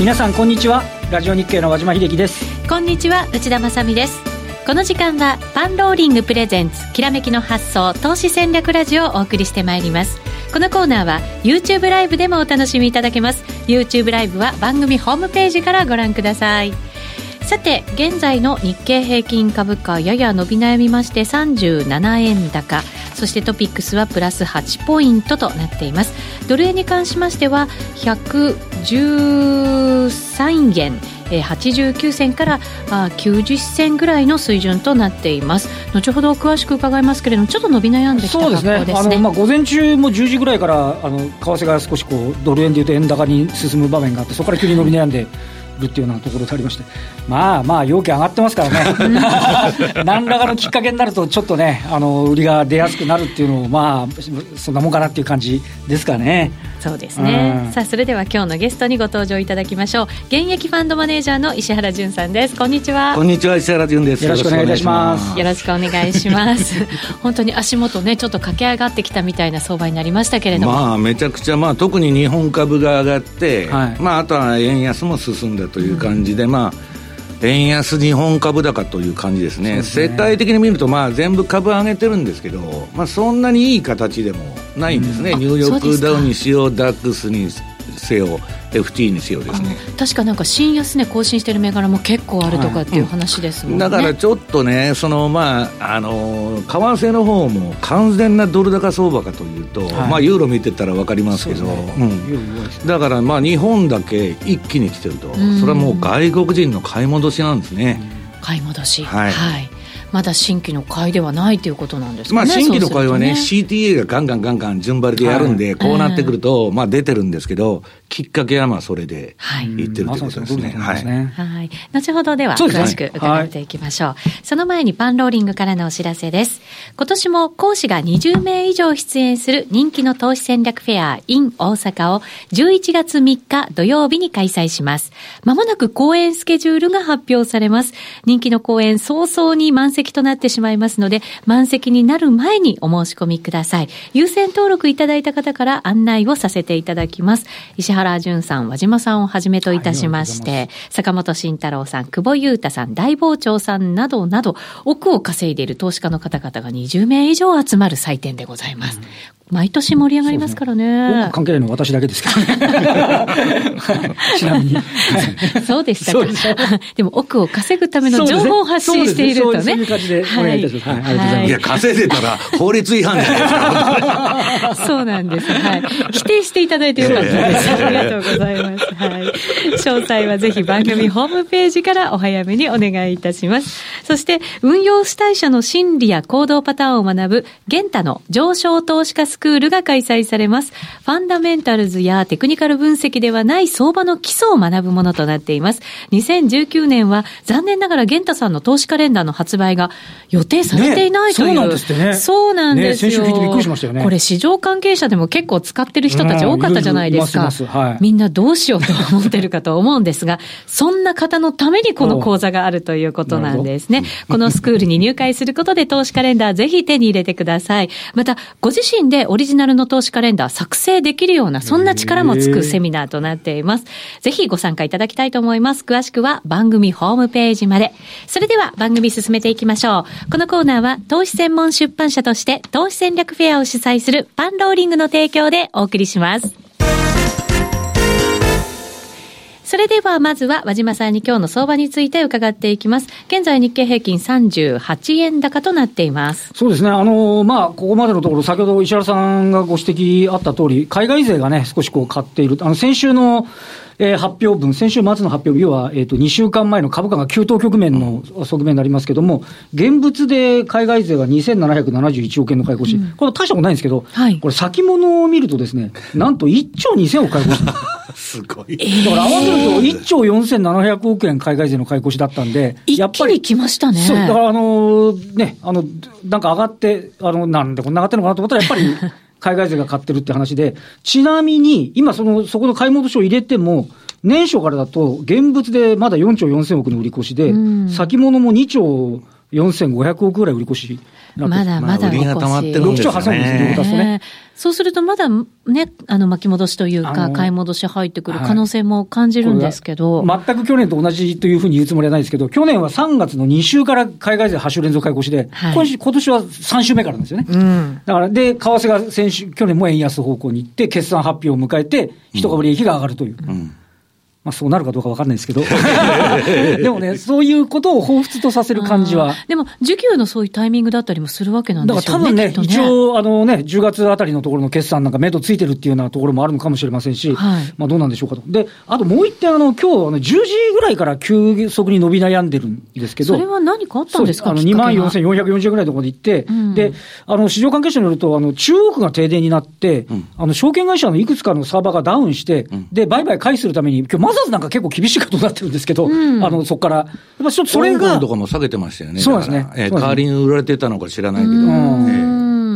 皆さんこんにちは。ラジオ日経の和島秀樹です。こんにちは内田まさです。この時間はパンローリングプレゼンツきらめきの発想投資戦略ラジオをお送りしてまいります。このコーナーは YouTube ライブでもお楽しみいただけます。YouTube ライブは番組ホームページからご覧ください。さて現在の日経平均株価やや伸び悩みまして37円高。そしてトピックスはプラス8ポイントとなっています。ドル円に関しましては13円89銭から90銭ぐらいの水準となっています。後ほど詳しく伺いますけれどもちょっと伸び悩んできた格好ですね。あの、まあ、午前中も10時ぐらいからあの為替が少しこうドル円でいうと円高に進む場面があってそこから急に伸び悩んでるっていうようなところでありまして、まあまあ、容器上がってますからね、何らかのきっかけになると、ちょっとね、あの売りが出やすくなるっていうのを、まあ、そんなもんかなっていう感じですかね。そうですね、うん、さあそれでは今日のゲストにご登場いただきましょう。現役ファンドマネージャーの石原潤さんです。こんにちは。こんにちは石原潤です。よろしくお願いします。よろしくお願いします。本当に足元ねちょっと駆け上がってきたみたいな相場になりましたけれども。まあめちゃくちゃまあ特に日本株が上がって、はい、まああとは円安も進んだという感じで、うん、まあ円安日本株高という感じですね、すね。世界的に見ると、まあ、全部株上げてるんですけど、まあ、そんなにいい形でもないんですね、うん、ニューヨークダウンにしよう、ダックスにせよ、FT にせよですね。確かなんか新安値更新している銘柄も結構あるとかっていう話ですもんね、はいうん、だからちょっとねそのまああの為替の方も完全なドル高相場かというと、はい、まあユーロ見てたら分かりますけど、ね。うん、だからまあ日本だけ一気に来てると、それはもう外国人の買い戻しなんですね、買い戻し。はい、はいまだ新規の買いではないということなんですかね、まあ、新規の買いはね、ね CTA がガンガンガンガン順張りでやるんで、はい、こうなってくると、まあ出てるんですけど、きっかけはまあそれで言ってるということですね。はい。はい。後ほどでは詳しく伺っていきましょう。はい、その前にパンローリングからのお知らせです。今年も講師が20名以上出演する人気の投資戦略フェア in 大阪を11月3日土曜日に開催します。まもなく講演スケジュールが発表されます。人気の講演早々に満席となってしまいますので、満席になる前にお申し込みください。優先登録いただいた方から案内をさせていただきます。石原淳さん、和島さんをはじめといたしまして、はい、坂本慎太郎さん、久保優太さん、大傍聴さんなどなど、億を稼いでいる投資家の方々が20名以上集まる祭典でございます。うん毎年盛り上がりますからね。ね関係ないのは私だけですけどね。ちなみに。そうでしたか。でも奥を稼ぐための情報を発信しているとね。感じでお願いいたします。はい。ありがとうございます。いや、稼いでたら法律違反じゃないですか。そうなんです。はい。否定していただいてよかったです。ありがとうございます。はい。詳細はぜひ番組ホームページからお早めにお願いいたします。そして、運用主体者の心理や行動パターンを学ぶ、ゲンタの上昇投資家スクールが開催されます。ファンダメンタルズやテクニカル分析ではない相場の基礎を学ぶものとなっています。2019年は残念ながら玄太さんの投資カレンダーの発売が予定されていないという。ね、そうなんですね。そうなんですよ。ね、よね。これ市場関係者でも結構使ってる人たち多かったじゃないですか。うん、はい、みんなどうしようと思ってるかと思うんですが、そんな方のためにこの講座があるということなんですね。このスクールに入会することで投資カレンダーぜひ手に入れてください。また、ご自身でオリジナルルの投資カレンダー作成できるような、そんな力もつくセミナーとなっています。ぜひご参加いただきたいと思います。詳しくは番組ホームページまで。それでは番組進めていきまましょう。このコーナーは投資専門出版社として投資戦略フェアを主催するパンローリングの提供でお送りします。それではまずは和島さんに今日の相場について伺っていきます。現在日経平均38円高となっています。そうですね。あの、まあ、ここまでのところ、先ほど石原さんがご指摘あった通り、海外勢がね、少しこう買っている。あの、先週のえー、発表分、先週末の発表日は、えっ、ー、と、2週間前の株価が急騰局面の側面になりますけれども、現物で海外勢が2771億円の買い越し、うん、これ大したことないんですけど、はい、これ先物を見るとですね、なんと1兆2000億買い越し。すごい。だから合わせると1兆4700億円海外勢の買い越しだったんで、やっぱり。来ましたね。そう、だからあのー、ね、あの、なんか上がって、あの、なんでこんな上がってるのかなと思ったら、やっぱり、海外勢が買ってるって話で、ちなみに、今その、そこの買い戻しを入れても、年初からだと、現物でまだ4兆4000億の売り越しで、先物も2兆4500億ぐらい売り越しまだまだ売りが溜まってるんですよね。両ね。そうするとまだね、あの巻き戻しというか、買い戻し入ってくる可能性も感じるんですけど、はい、全く去年と同じというふうに言うつもりはないですけど、去年は3月の2週から海外勢8週連続買い越しで、はい、今今年は3週目からなんですよね。うん、だから、で、為替が先週、去年も円安方向に行って、決算発表を迎えて、一株利益が上がるという。うんまあ、そうなるかどうか分かんないですけど、でもね、そういうことを彷彿とさせる感じは。でも、需給のそういうタイミングだったりもするわけなんですよね。だから多分ね、ね。一応、あのね、10月あたりのところの決算なんか、目処ついてるっていうようなところもあるのかもしれませんし、はい、まあどうなんでしょうかと。で、あともう一点、あの今日あの10時ぐらいから急速に伸び悩んでるんですけど、それは何かあったんですか、あの2万4440円ぐらいのところで行って、うん、で、あの市場関係者によると、あの中国が停電になって、うん、あの証券会社のいくつかのサーバーがダウンして、うん、で、売買回避するために、今日マザーズなんか結構厳しいことになってるんですけど、うん、あのそこから、やっぱちょっとそれが。とかも下げてましたよね。そうですね。えー、代わりに売られてたのか知らないけど。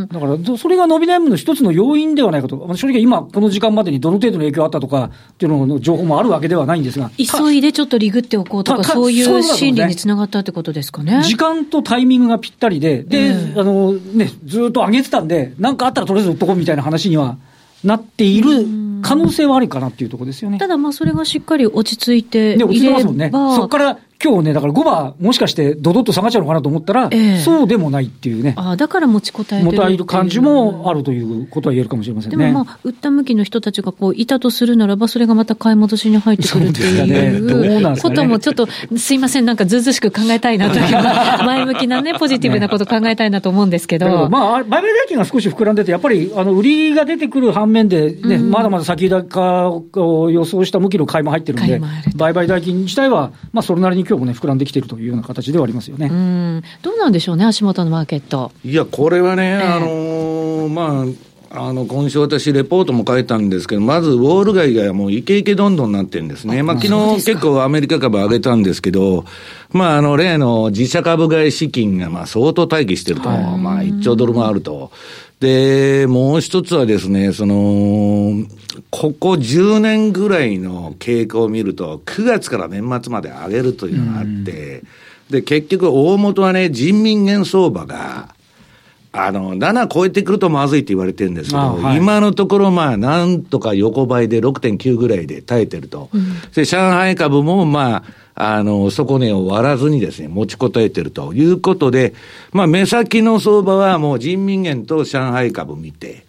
だから、それが伸び悩むの一つの要因ではないかと、正直今、この時間までにどの程度の影響あったとかっていうのの情報もあるわけではないんですが。急いでちょっとリグっておこうとか、そういう心理につながったってことですかね。時間とタイミングがぴったりで、で、あのね、ずっと上げてたんで、なんかあったらとりあえず売っとこうみたいな話にはなっている可能性はあるかなっていうところですよね。ただ、まあ、それがしっかり落ち着いて落ち着いてますもんね。そこから今日ね、だから5番、もしかしてどどっと下がっちゃうのかなと思ったら、えー、そうでもないっていうね。あだから持ちこたえてる持たえる感じもあるということは言えるかもしれませんね。でもまあ、売った向きの人たちがこういたとするならば、それがまた買い戻しに入ってくるっていう。こともちょっと、すいません、なんかずうずしく考えたいなという、前向きなね、ポジティブなこと考えたいなと思うんですけど。まあ、売買代金が少し膨らんでて、やっぱりあの売りが出てくる反面でね、うん、まだまだ先高を予想した向きの買いも入ってるんで、売買代金自体は、まあ、それなりに今日もね、膨らんできてるというような形ではありますよね。どうなんでしょうね、足元のマーケット。いや、これはね、えー、あのー、まあ、あの今週、私、レポートも書いたんですけど、まずウォール街がもうイケイケどんどんなってるんですね、まあ昨日結構アメリカ株上げたんですけど、まあ、あの例の自社株買い資金がまあ相当待機してると、まあ1兆ドルもあると。で、もう一つはですね、その、ここ10年ぐらいの傾向を見ると、9月から年末まで上げるというのがあって、で、結局大元はね、人民元相場が、あの、7超えてくるとまずいって言われてるんですけど、はい、今のところまあ、なんとか横ばいで6.9ぐらいで耐えてると。うん、で、上海株もまあ、あの、底値を割らずにですね、持ちこたえてるということで、まあ、目先の相場はもう人民元と上海株見て、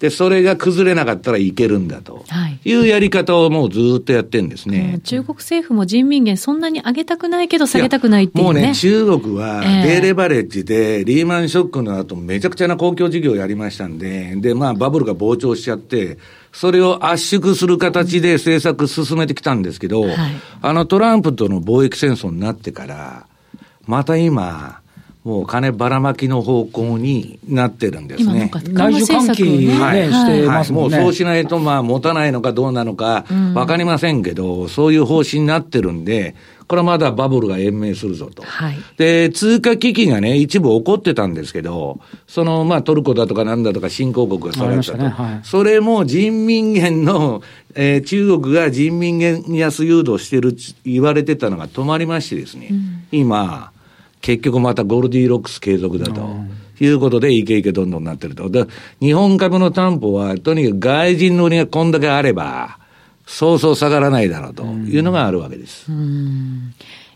で、それが崩れなかったらいけるんだと。い。うやり方をもうずっとやってるんですね、中国政府も人民元そんなに上げたくないけど下げたくないっていう、ね、もうね、中国は低レバレッジでリーマンショックの後めちゃくちゃな公共事業をやりましたんで、で、まあバブルが膨張しちゃって、それを圧縮する形で政策進めてきたんですけど、はい、あのトランプとの貿易戦争になってから、また今、もう金ばらまきの方向になってるんですね。内需喚起ね、はい、してますもんね、はい、もうそうしないと、まあ、持たないのかどうなのか、わかりませんけど、うん、そういう方針になってるんで、これはまだバブルが延命するぞと。はい、で、通貨危機がね、一部起こってたんですけど、その、まあ、トルコだとかなんだとか新興国が下がったと。ね。はい、それも人民元の、えー、中国が人民元安誘導してる、言われてたのが止まりましてですね、うん、今、結局またゴールディロックス継続だと。いうことで、イケイケどんどんなってると。で、日本株の担保は、とにかく外人の売りがこんだけあれば、そうそう下がらないだろうというのがあるわけです。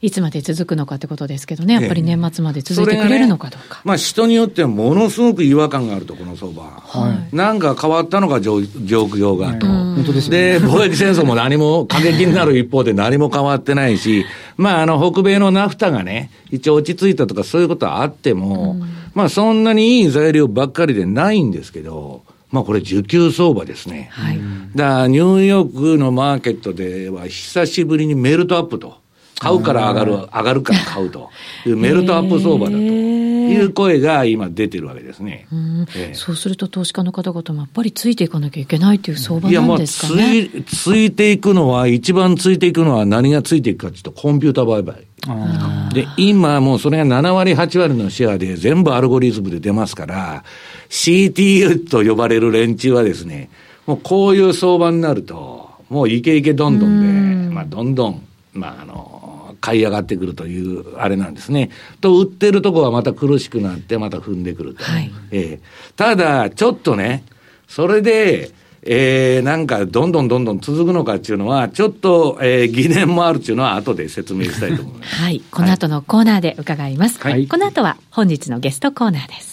いつまで続くのかってことですけどね、やっぱり年末まで続いてくれるのかどうか。ね、まあ人によってはものすごく違和感があると、この相場。はい、なんか変わったのか、状況がと。本当です、ね、で、貿易戦争も何も過激になる一方で何も変わってないし、まああの北米のナフタがね、一応落ち着いたとかそういうことはあっても、うん、まあそんなにいい材料ばっかりでないんですけど、まあこれ需給相場ですね。はい。だニューヨークのマーケットでは久しぶりにメルトアップと。買うから上がる、上がるから買うというメルトアップ相場だという声が今出てるわけですね。えー、そうすると投資家の方々もやっぱりついていかなきゃいけないという相場なんですかね。いや、まあ、つい、ついていくのは、一番ついていくのは何がついていくかというと、コンピューター売買。で、今もうそれが7割、8割のシェアで全部アルゴリズムで出ますから、CTU と呼ばれる連中はですね、もうこういう相場になると、もうイケイケどんどんで、まあどんどん、まああの、買い上がってくるという、あれなんですね。と、売ってるとこはまた苦しくなって、また踏んでくると。はい、えー、ただ、ちょっとね、それで、えー、なんかどんどんどんどん続くのかっていうのは、ちょっと、えー、疑念もあるっていうのは後で説明したいと思います。はい。この後のコーナーで伺います。はい。この後は本日のゲストコーナーです。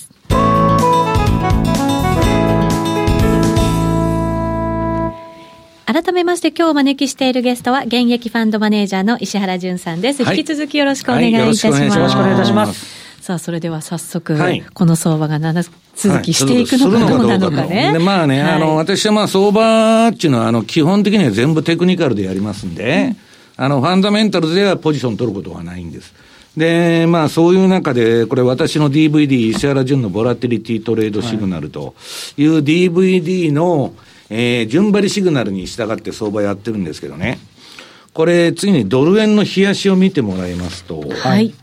改めまして今日お招きしているゲストは現役ファンドマネージャーの石原淳さんです。はい、引き続きよろしくお願いいたします。はい、よろしくお願いいたします。さあ、それでは早速、はい、この相場が長続きしていくのかどうなのかね。でまあね、はい、あの、私はまあ相場っていうのは、あの、基本的には全部テクニカルでやりますんで、うん、あの、ファンダメンタルズではポジション取ることはないんです。で、まあそういう中で、これ私の DVD、石原淳のボラティリティトレードシグナルという DVD の、えー、順張りシグナルに従って相場やってるんですけどね。これ、次にドル円の冷やしを見てもらいますと。はい。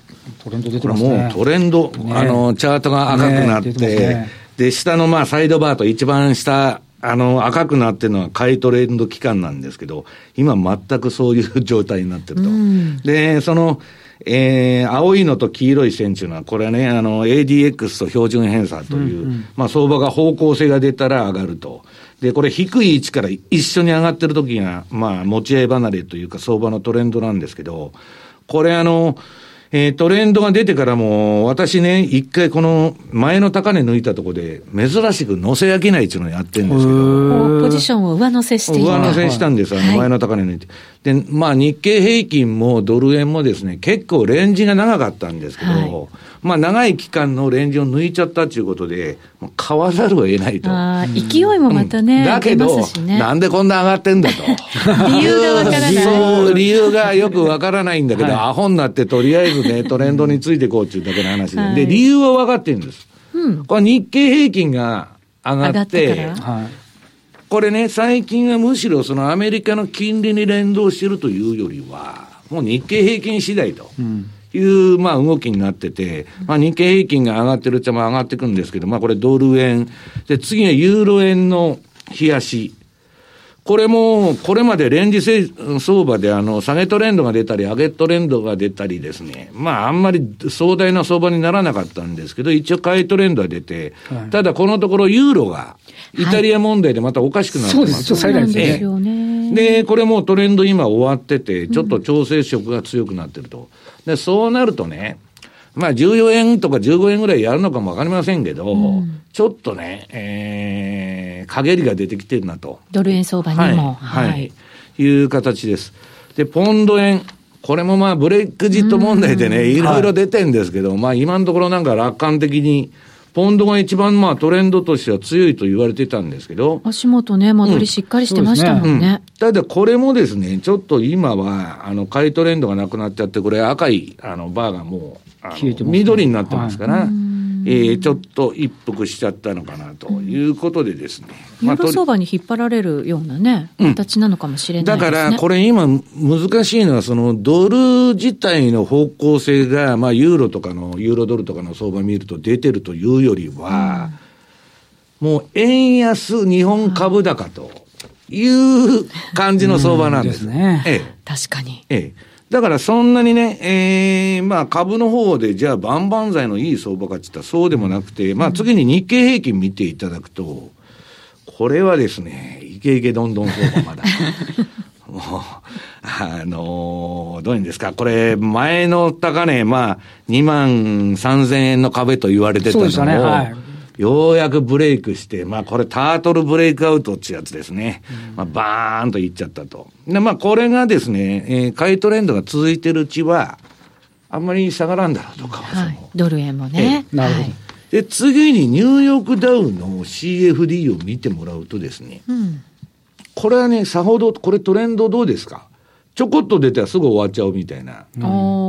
トレンド出てますね。もうトレンド、ね、あの、チャートが赤くなって、ね、で、下のまあサイドバーと一番下、あの、赤くなってるのは買いトレンド期間なんですけど、今全くそういう状態になってると。で、その、えー、青いのと黄色い線っていうのは、これはね、あの、ADX と標準偏差という、うんうん、まあ相場が方向性が出たら上がると。で、これ低い位置から一緒に上がってる時が、まあ、持ち合い離れというか相場のトレンドなんですけど、これあの、えー、トレンドが出てからも、私ね、一回この前の高値抜いたところで、珍しく乗せ飽きないっていうのをやってるんですけど。ポジションを上乗せして上乗せしたんです、あの前の高値抜いて。はい、で、まあ日経平均もドル円もですね、結構レンジが長かったんですけど、はいまあ、長い期間のレンジを抜いちゃったということで、買わざるを得ないと。勢いもまたね、うん、だけど、ね、なんでこんな上がってんだと。理由がわからない。そう、理由がよくわからないんだけど、はい、アホになってとりあえずね、トレンドについていこうっていうだけの話で。はい、で、理由は分かってるんです。うん、これ日経平均が上がって、ってこれね、最近はむしろそのアメリカの金利に連動してるというよりは、もう日経平均次第と。うんいう、まあ、動きになってて、まあ、日経平均が上がってるっちゃ、まあ、上がってくんですけど、まあ、これドル円。で、次はユーロ円の冷やし。これも、これまでレンジ相場で、あの、下げトレンドが出たり、上げトレンドが出たりですね。まあ、あんまり壮大な相場にならなかったんですけど、一応買いトレンドは出て、はい、ただこのところユーロが、イタリア問題でまたおかしくなってます、はい、そうです、ですよね。で、これもトレンド今終わってて、ちょっと調整色が強くなってると。で、そうなるとね、まあ14円とか15円ぐらいやるのかもわかりませんけど、うん、ちょっとね、えー、陰りが出てきてるなと。ドル円相場にも。はい。はい、いう形です。で、ポンド円。これもまあブレックジット問題でね、いろいろ出てんですけど、はい、まあ今のところなんか楽観的に、ポンドが一番まあトレンドとしては強いと言われてたんですけど。足元ね、戻りしっかりしてましたもんね。うんねうん、ただこれもですね、ちょっと今は、あの、買いトレンドがなくなっちゃって、これ赤い、あの、バーがもう、緑になってますから、はいえー、ちょっと一服しちゃったのかなということでですね。ユーロ相場に引っ張られるようなね、形なのかもしれない、ね、だからこれ今難しいのはそのドル自体の方向性が、まあユーロとかの、ユーロドルとかの相場見ると出てるというよりは、うん、もう円安日本株高という感じの相場なんです。うん、ですね。ええ。確かに。ええ。だからそんなにね、ええー、まあ株の方でじゃあ万々歳のいい相場かって言ったらそうでもなくて、まあ次に日経平均見ていただくと、これはですね、イケイケどんどん相場まだ。もう、あのー、どういうんですか、これ、前の高値、まあ、2万3000円の壁と言われてたのを、ねはい、ようやくブレイクして、まあこれタートルブレイクアウトってやつですね。うん、まあバーンといっちゃったと。で、まあこれがですね、えー、買いトレンドが続いてるうちは、あんまり下がらんだろうとか、はい、ドル円もね。なるほど。で、次にニューヨークダウの CFD を見てもらうとですね、うん、これはね、さほど、これトレンドどうですか？ちょこっと出たらすぐ終わっちゃうみたいな。うん、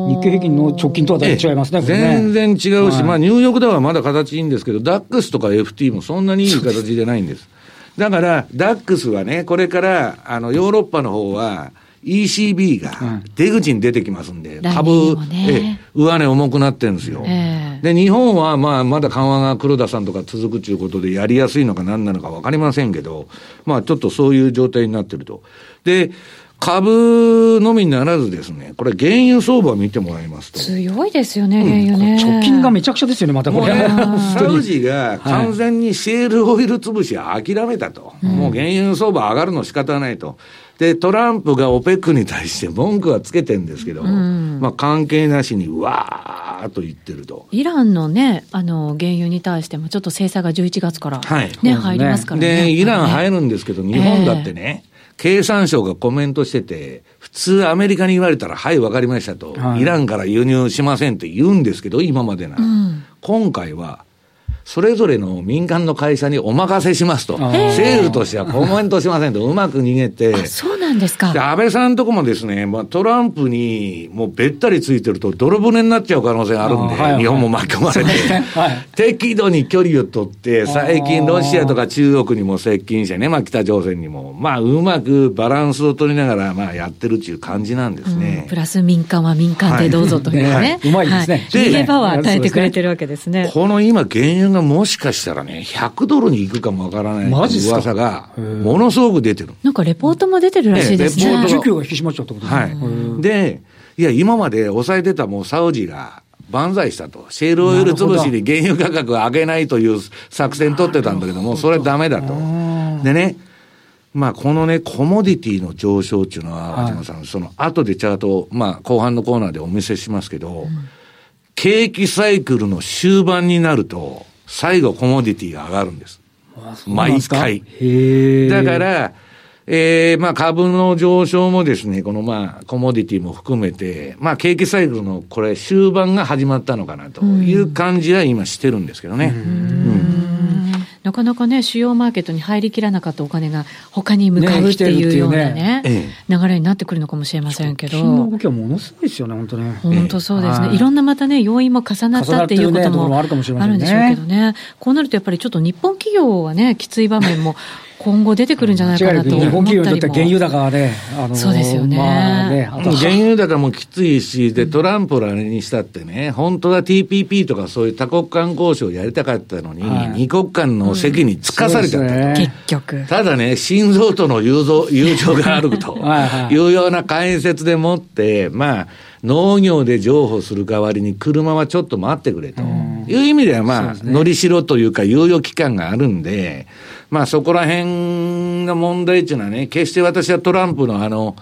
日経平均の直近とはだいぶ違いますね、全然違うし、はい、まあニューヨークダウはまだ形いいんですけど、ダックスとか FT もそんなにいい形じゃないんです。だから、ダックスはね、これから、あの、ヨーロッパの方は、ECB が出口に出てきますんで、うん、株、ね、え上値重くなってるんですよ。えー、で、日本はまあ、まだ緩和が黒田さんとか続くということでやりやすいのか何なのか分かりませんけど、まあ、ちょっとそういう状態になってると。で、株のみならずですね、これ原油相場を見てもらいますと。強いですよね、原油ね。貯金がめちゃくちゃですよね、またこれ。サウジが完全にシェールオイル潰し諦めたと。もう原油相場上がるの仕方ないと。で、トランプが OPEC に対して文句はつけてるんですけど、うん、まあ関係なしにわーっと言ってると。イランのね、あの、原油に対してもちょっと制裁が11月からね、はい、入りますからね。で、イラン入るんですけど、日本だってね、えー経産省がコメントしてて、普通アメリカに言われたら、はい、わかりましたと、はい、イランから輸入しませんって言うんですけど、今までなら。うん、今回は、それぞれの民間の会社にお任せしますと。政府としてはコメントしませんと、うまく逃げて。そうなんですか。で、安倍さんとこもですね、まあ、トランプにもうべったりついてると泥船になっちゃう可能性があるんで、はい、日本も巻き込まれて、はい、適度に距離を取って、最近ロシアとか中国にも接近してね、まあ北朝鮮にも、まあうまくバランスを取りながら、まあやってるっていう感じなんですね。うん、プラス民間は民間でどうぞというね。はい、うまいですね。逃げ場は与えてくれてるわけですね。この今原油がもしかしたらね、100ドルに行くかもわからない噂が、ものすごく出てる。なんかレポートも出てるらしいですね。レポート。需給が引き締まっちゃったことですね。はい。で、いや、今まで抑えてたもうサウジが、万歳したと。シェールオイル潰しで原油価格を上げないという作戦取ってたんだけども、それダメだと。でね、まあ、このね、コモディティの上昇っていうのは、和島さん、その後でチャート、まあ、後半のコーナーでお見せしますけど、うん、景気サイクルの終盤になると、最後コモディティが上がるんです。毎回。だから、えー、まあ株の上昇もですね、このまあコモディティも含めて、まあ景気サイクルのこれ終盤が始まったのかなという感じは今してるんですけどね。なかなかね、主要マーケットに入りきらなかったお金が他に向かうっていうようなね、ね流れになってくるのかもしれませんけど。の動きはものすごいですよね、本当ね。本当そうですね。いろんなまたね、要因も重なったっていうこともあるんでしょうけどね。こうなるとやっぱりちょっと日本企業はね、きつい場面も今後出てくるんじゃないかなと日本企業にとっては原油高はね、あのそうですよね。まあ、ね原油高もきついし、で、トランプらにしたってね、本当は TPP とかそういう多国間交渉をやりたかったのに、はい、二国間の席につかされちゃった、ね、結局。ただね、心臓との友情友情があると。いうような解説でもって、まあ、農業で譲歩する代わりに車はちょっと待ってくれと。いう意味では、まあ、のりしろというか猶予期間があるんで、まあそこら辺の問題っていうのはね、決して私はトランプのあの、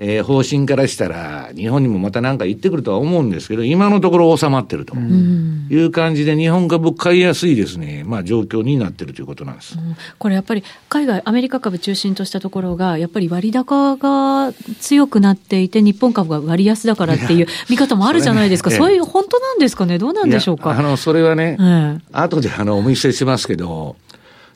えー、方針からしたら、日本にもまた何か言ってくるとは思うんですけど、今のところ収まってるという感じで、日本株買いやすいですね、まあ、状況になってるということなんです、うん、これやっぱり、海外、アメリカ株中心としたところが、やっぱり割高が強くなっていて、日本株が割安だからっていう見方もあるじゃないですか、そそういう、本当なんですかね、どうなんでしょうか？あのそれはね、うん、後であのお見せしますけど、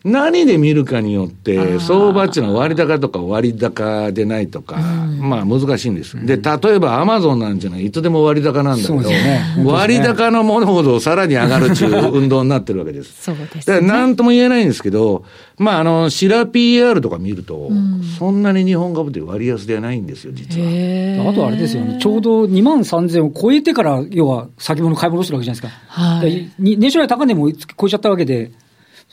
何で見るかによって、相場っていうのは割高とか割高でないとか、まあ難しいんです。で、例えばアマゾンなんていうのはいつでも割高なんだけど、ね、割高のものほどさらに上がるっていう運動になってるわけです。そうです、ね。なんとも言えないんですけど、まああの、シラ PR とか見ると、そんなに日本株って割安ではないんですよ、実は。あとあれですよね、ちょうど2万3000を超えてから、要は先物買い戻してるわけじゃないですか。はい。年初来高値も超えちゃったわけで、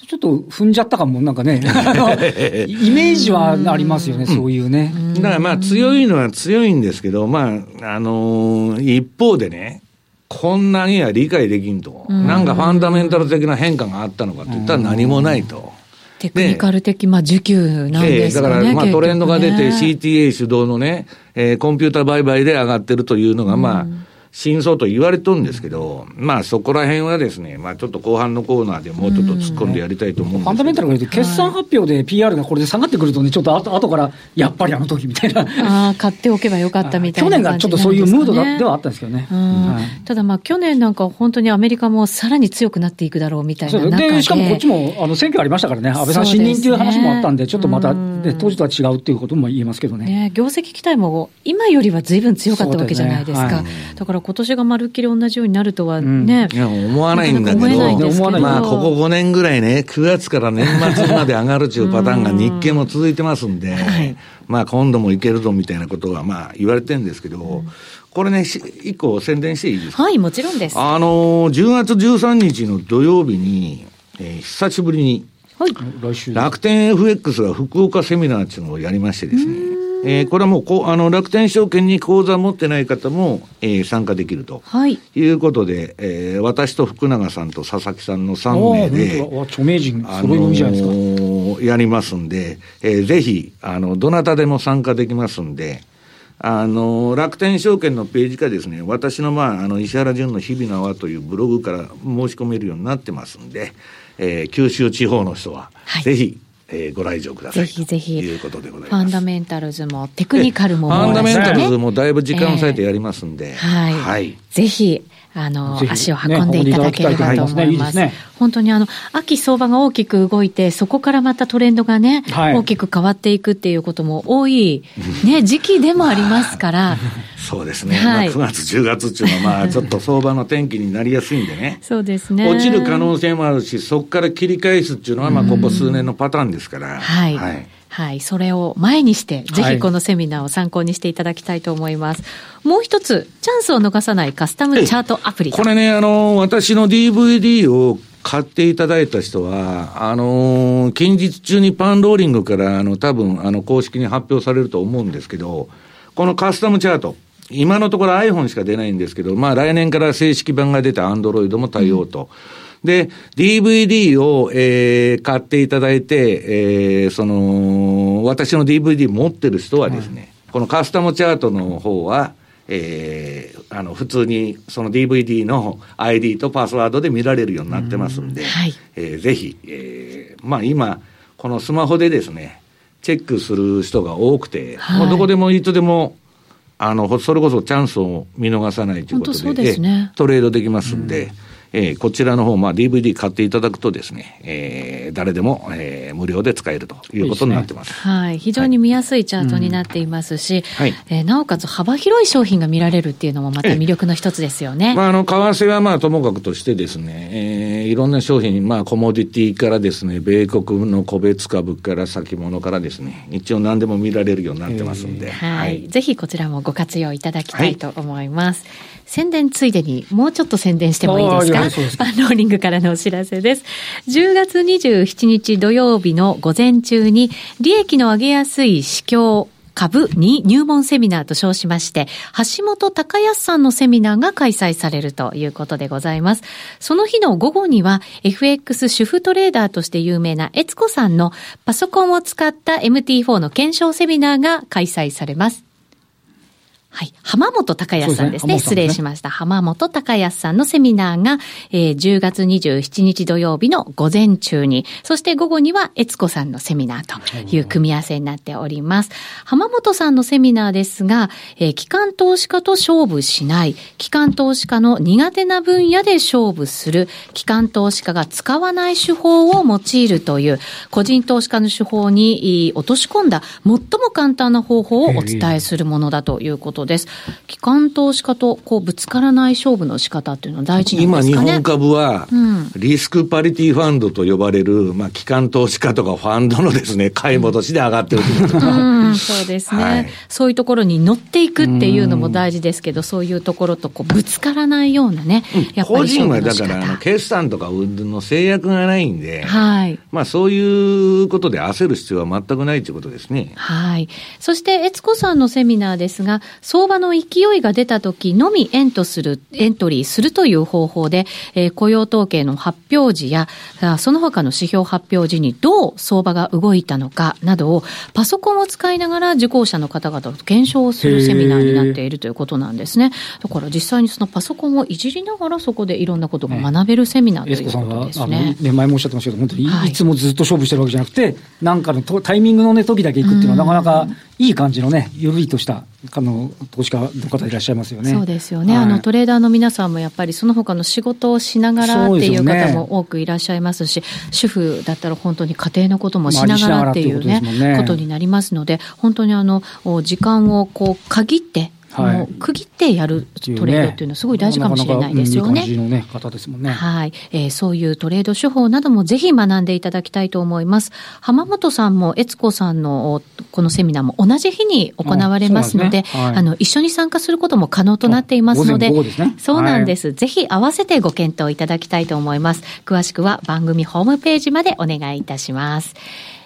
ちょっと踏んじゃったかも、なんかね、イメージはありますよね、そういうね。だからまあ強いのは強いんですけど、まあ、あのー、一方でね、こんなには理解できんと、ん。なんかファンダメンタル的な変化があったのかって言ったら何もないと。テクニカル的、まあ、需給なんですね、えー、だから、まあ、トレンドが出て、CTA 主導のね、えー、コンピューター売買で上がってるというのが、まあ、真相と言われとるんですけど、まあそこら辺はですね、まあちょっと後半のコーナーでもうちょっと突っ込んでやりたいと思うんですけファンダメンタルが言うと、決算発表で PR がこれで下がってくるとね、ちょっと後後 からやっぱりあの時みたいな。ああ、買っておけばよかったみたいな、ね、去年がちょっとそういうムードではあったんですけどね。はい、ただまあ去年なんか本当にアメリカもさらに強くなっていくだろうみたいな中で。で、しかもこっちもあの選挙ありましたからね、安倍さん信任っていう話もあったんで、ちょっとまた、ね、当時とは違うっていうことも言えますけどね。ね業績期待も今よりはずいぶん強かったわけじゃないですか。だはい、だから今年が丸きり同じようになるとはね、うん、いや思わないんだけど、まあ、ここ5年ぐらいね、9月から年末まで上がるというパターンが日経も続いてますんで、はい、まあ今度もいけるぞみたいなことはまあ言われてるんですけど、うん、これね、一個宣伝していいですか？はい、もちろんです。あの、10月13日の土曜日に、えー、久しぶりに、はい、楽天 FX が福岡セミナーっていうのをやりましてですね、えー、これはもうこあの楽天証券に口座を持ってない方も、えー、参加できると、はい、いうことで、えー、私と福永さんと佐々木さんの3名で、著名人、あのー、やりますんで、えー、ぜひあの、どなたでも参加できますんで、あの、楽天証券のページがですね、私の、まあ、あの、石原淳の日々の輪というブログから申し込めるようになってますんで、えー、九州地方の人は、ぜひ、えー、ご来場ください。ぜひぜひ。いうことでございます。ファンダメンタルズもテクニカルも、ね、ファンダメンタルズもだいぶ時間を割いてやりますんで。えー、はい。はい。ぜひ、あの、足を運んでいただければと思います。本当にあの、秋相場が大きく動いて、そこからまたトレンドがね、はい、大きく変わっていくっていうことも多い、ね、時期でもありますから。そうですね。はい、まあ、9月、10月っていうのは、まあ、ちょっと相場の天気になりやすいんでね。そうですね。落ちる可能性もあるし、そこから切り返すっていうのは、まあ、ここ数年のパターンですから。はい。はいはい、それを前にして、ぜひこのセミナーを参考にしていただきたいと思います。はい、もう一つ、チャンスを逃さないカスタムチャートアプリ。これね、あの、私の DVD を買っていただいた人は、あの近日中にパンローリングから、あの、多分、あの、公式に発表されると思うんですけど、このカスタムチャート、今のところ iPhone しか出ないんですけど、まあ来年から正式版が出た Android も対応と。うんで、DVD を、えー、買っていただいて、えー、その、私の DVD 持ってる人はですね、はい、このカスタムチャートの方は、えー、あの、普通にその DVD の ID とパスワードで見られるようになってますんで、ん。はい、えー、ぜひ、えー、まあ今、このスマホでですね、チェックする人が多くて、はい、もうどこでもいつでも、あの、それこそチャンスを見逃さないということで、でね、トレードできますんで、うんえー、こちらの方、まあ、DVD 買っていただくとですね、えー、誰でも、えー、無料で使えるということになってます。いいすね、はい。非常に見やすいチャートになっていますし、はい、えー、なおかつ幅広い商品が見られるっていうのもまた魅力の一つですよね。まあ、あの、為替はまあ、ともかくとしてですね、えー、いろんな商品、まあ、コモディティからですね、米国の個別株から先物からですね、一応何でも見られるようになってますんで。はい、はい。ぜひこちらもご活用いただきたいと思います。はい宣伝ついでにもうちょっと宣伝してもいいですか？パンローリングからのお知らせです。10月27日土曜日の午前中に利益の上げやすい市況株に入門セミナーと称しまして、橋本隆康さんのセミナーが開催されるということでございます。その日の午後には、FX 主婦トレーダーとして有名な悦子さんのパソコンを使った MT4 の検証セミナーが開催されます。はい。浜本隆康さんですね。すね失礼しました。浜本隆康さんのセミナーが、えー、10月27日土曜日の午前中に、そして午後には悦子さんのセミナーという組み合わせになっております。浜本さんのセミナーですが、えー、機関投資家と勝負しない、機関投資家の苦手な分野で勝負する、機関投資家が使わない手法を用いるという、個人投資家の手法に落とし込んだ最も簡単な方法をお伝えするものだということことです。機関投資家とこうぶつからない勝負の仕方っていうのは大事なんですかね？今、日本株は、リスクパリティファンドと呼ばれる、まあ、機関投資家とかファンドのですね、買い戻しで上がってるということ。うん、そうですね、はい、そういうところに乗っていくっていうのも大事ですけど、そういうところとこうぶつからないようなね、やっぱり個人はだから、決算とかの制約がないんで、はい。まあ、そういうことで焦る必要は全くないということですね。はい。そして、悦子さんのセミナーですが、相場の勢いが出た時のみエントする、エントリーするという方法で、えー、雇用統計の発表時や、その他の指標発表時にどう相場が動いたのかなどを、パソコンを使いながら受講者の方々と検証するセミナーになっているということなんですね。だから実際にそのパソコンをいじりながらそこでいろんなことが学べるセミナーということですね。ね前もおっしゃってましたけど、本当にいつもずっと勝負してるわけじゃなくて、はい、なんかのタイミングのね、時だけ行くっていうのはなかなかいい感じのね、ゆるいとしたあの投資家の方いらっしゃいますよね。そうですよね、はい、あのトレーダーの皆さんもやっぱりその他の仕事をしながらっていう方も多くいらっしゃいますし、すね、主婦だったら本当に家庭のこともしながらっていうね、ねことになりますので、本当にあの時間をこう限ってはい、区切ってやるトレードっていうのはすごい大事かもしれないですよね。いいね方ですもんね。はい、えー。そういうトレード手法などもぜひ学んでいただきたいと思います。浜本さんも悦子さんのこのセミナーも同じ日に行われますので、あ、ね。はい、あの一緒に参加することも可能となっていますので、でね、そうなんです、はい、ぜひ合わせてご検討いただきたいと思います。詳しくは番組ホームページまでお願いいたします。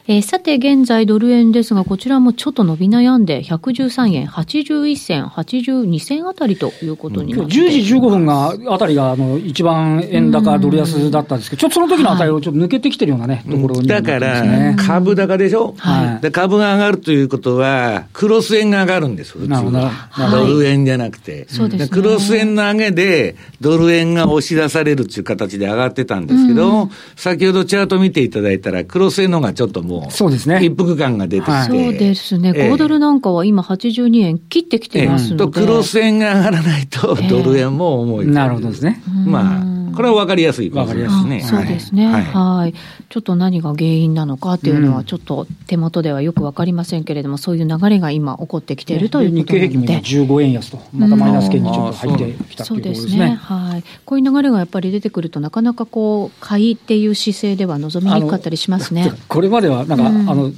えー、さて、現在ドル円ですが、こちらもちょっと伸び悩んで、113円81銭、82銭あたりということになって10時15分が、あたりが、あの、一番円高ドル安だったんですけど、ちょっとその時のあたりをちょっと抜けてきてるようなね、ところに、ね、だから、株高でしょ、はい、で株が上がるということは、クロス円が上がるんです、普通は。ドル円じゃなくて。そうです、ね、クロス円の上げで、ドル円が押し出されるっていう形で上がってたんですけど、うん、先ほどチャート見ていただいたら、クロス円の方がちょっともう、そうですね。一服感が出てきて。はい、そうですね。5ドルなんかは今82円切ってきてますので。えー、と、クロス円が上がらないと、ドル円も重い、えー、なるほどですね。まあ、これは分かりやすい分かりやすいね。そうですね、はい。はい。ちょっと何が原因なのかっていうのは、ちょっと手元ではよく分かりませんけれども、そういう流れが今起こってきているということなので。日経平均も15円安と、またマイナス圏にちょっと入ってきたということですね。ですね。はい。こういう流れがやっぱり出てくると、なかなかこう、買いっていう姿勢では望みにくかったりしますね。これまでは、なんか、うん、あの、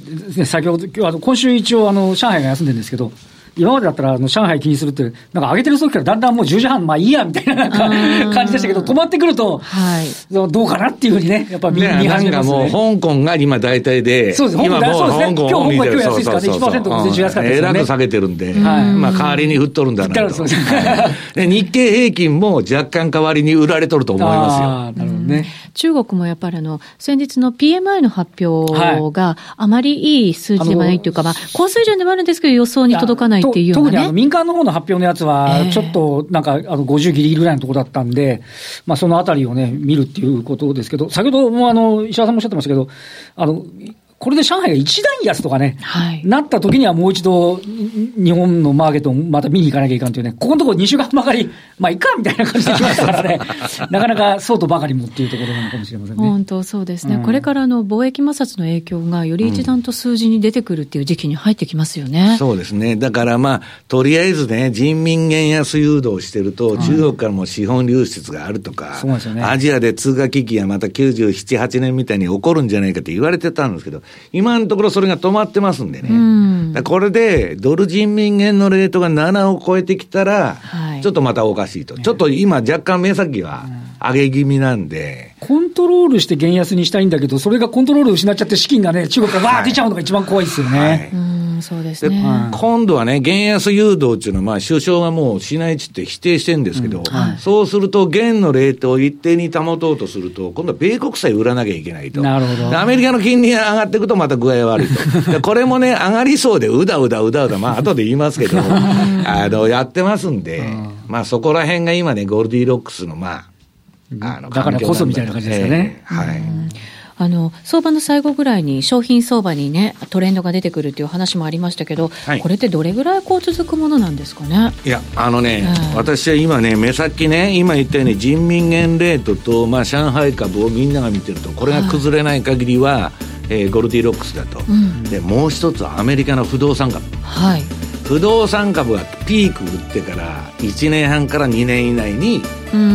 先ほど、あの今週一応、あの、上海が休んでるんですけど、今までだったら、あの上海気にするって、なんか上げてる時からだんだんもう10時半、まあいいやみたいななんか感じでしたけど、止まってくると、はい、どうかなっていうふうにね、やっぱ見,、ね、見始めますね。もう香港が今大体で、そうです、今もう香港、ね、今日香港今日安いですからね、1%も全然安かったですね。えらく下げてるんで、はい、まあ代わりに振っとるんだなと。日経平均も若干代わりに売られとると思いますよ。なるほどね。中国もやっぱりあの、先日の PMI の発表があまりいい数字ではないというか、まあ、高水準でもあるんですけど予想に届かないっていうね、特にあの民間の方の発表のやつは、ちょっとなんか、あの、50ギリギリぐらいのところだったんで、まあ、そのあたりをね、見るっていうことですけど、先ほどもあの、石原さんもおっしゃってましたけど、あの、これで上海が一段安とかね、はい、なった時にはもう一度、日本のマーケットをまた見に行かなきゃいかんというね、ここのところ2週間ばかり、まあ、いっかみたいな感じで来ましたからね、なかなかそうとばかりもっていうところなのかもしれませんね。本当そうですね、うん、これからの貿易摩擦の影響がより一段と数字に出てくるっていう時期に入ってきますよね。うん、そうですね。だからまあ、とりあえずね、人民元安誘導してると、中国からも資本流出があるとか、ね、アジアで通貨危機がまた97、8年みたいに起こるんじゃないかって言われてたんですけど、今のところろそれが止まってますんでね。うん、これで、ドル人民元のレートが7を超えてきたら、はい、ちょっとまたおかしいと。ちょっと今若干目先は上げ気味なんで。コントロールして減安にしたいんだけど、それがコントロール失っちゃって資金がね、中国からわー出ちゃうのが一番怖いですよね。はいそうですね。今度はね、減安誘導っていうのは、まあ、首相がもうしないっつって否定してるんですけど、うんはい、そうすると、元のレートを一定に保とうとすると、今度は米国債売らなきゃいけないと。なるほど。アメリカの金利が上がっていくと、また具合悪いと。これもね、上がりそうで、うだうだうだうだ、まあ、後で言いますけど、あの、やってますんで、まあ、そこら辺が今ね、ゴールディロックスの、まあ、あのだからこそみたいな感じですよね。えー、はい。あの、相場の最後ぐらいに商品相場にね、トレンドが出てくるっていう話もありましたけど、はい、これってどれぐらいこう続くものなんですかね？いや、あのね、えー、私は今ね、目先ね、今言ったように人民元レートと、まあ、上海株をみんなが見てると、これが崩れない限りは、はい、えー、ゴルディロックスだと、うん、でもう一つはアメリカの不動産株。はい不動産株はピーク打ってから1年半から2年以内に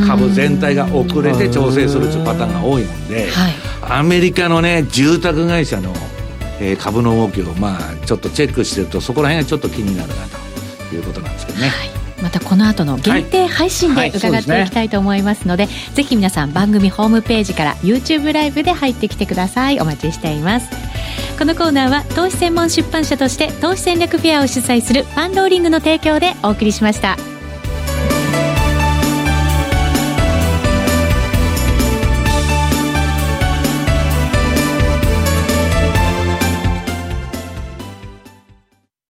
株全体が遅れて調整するというパターンが多いので、はい、アメリカのね住宅会社の、えー、株の動きをまあちょっとチェックしてるとそこら辺がちょっと気になるなということなんですけどね。はい。またこの後の限定配信で伺っていきたいと思いますのではいでね、ぜひ皆さん番組ホームページから YouTube ライブで入ってきてください。お待ちしていますこのコーナーは投資専門出版社として投資戦略フェアを主催するファンローリングの提供でお送りしました。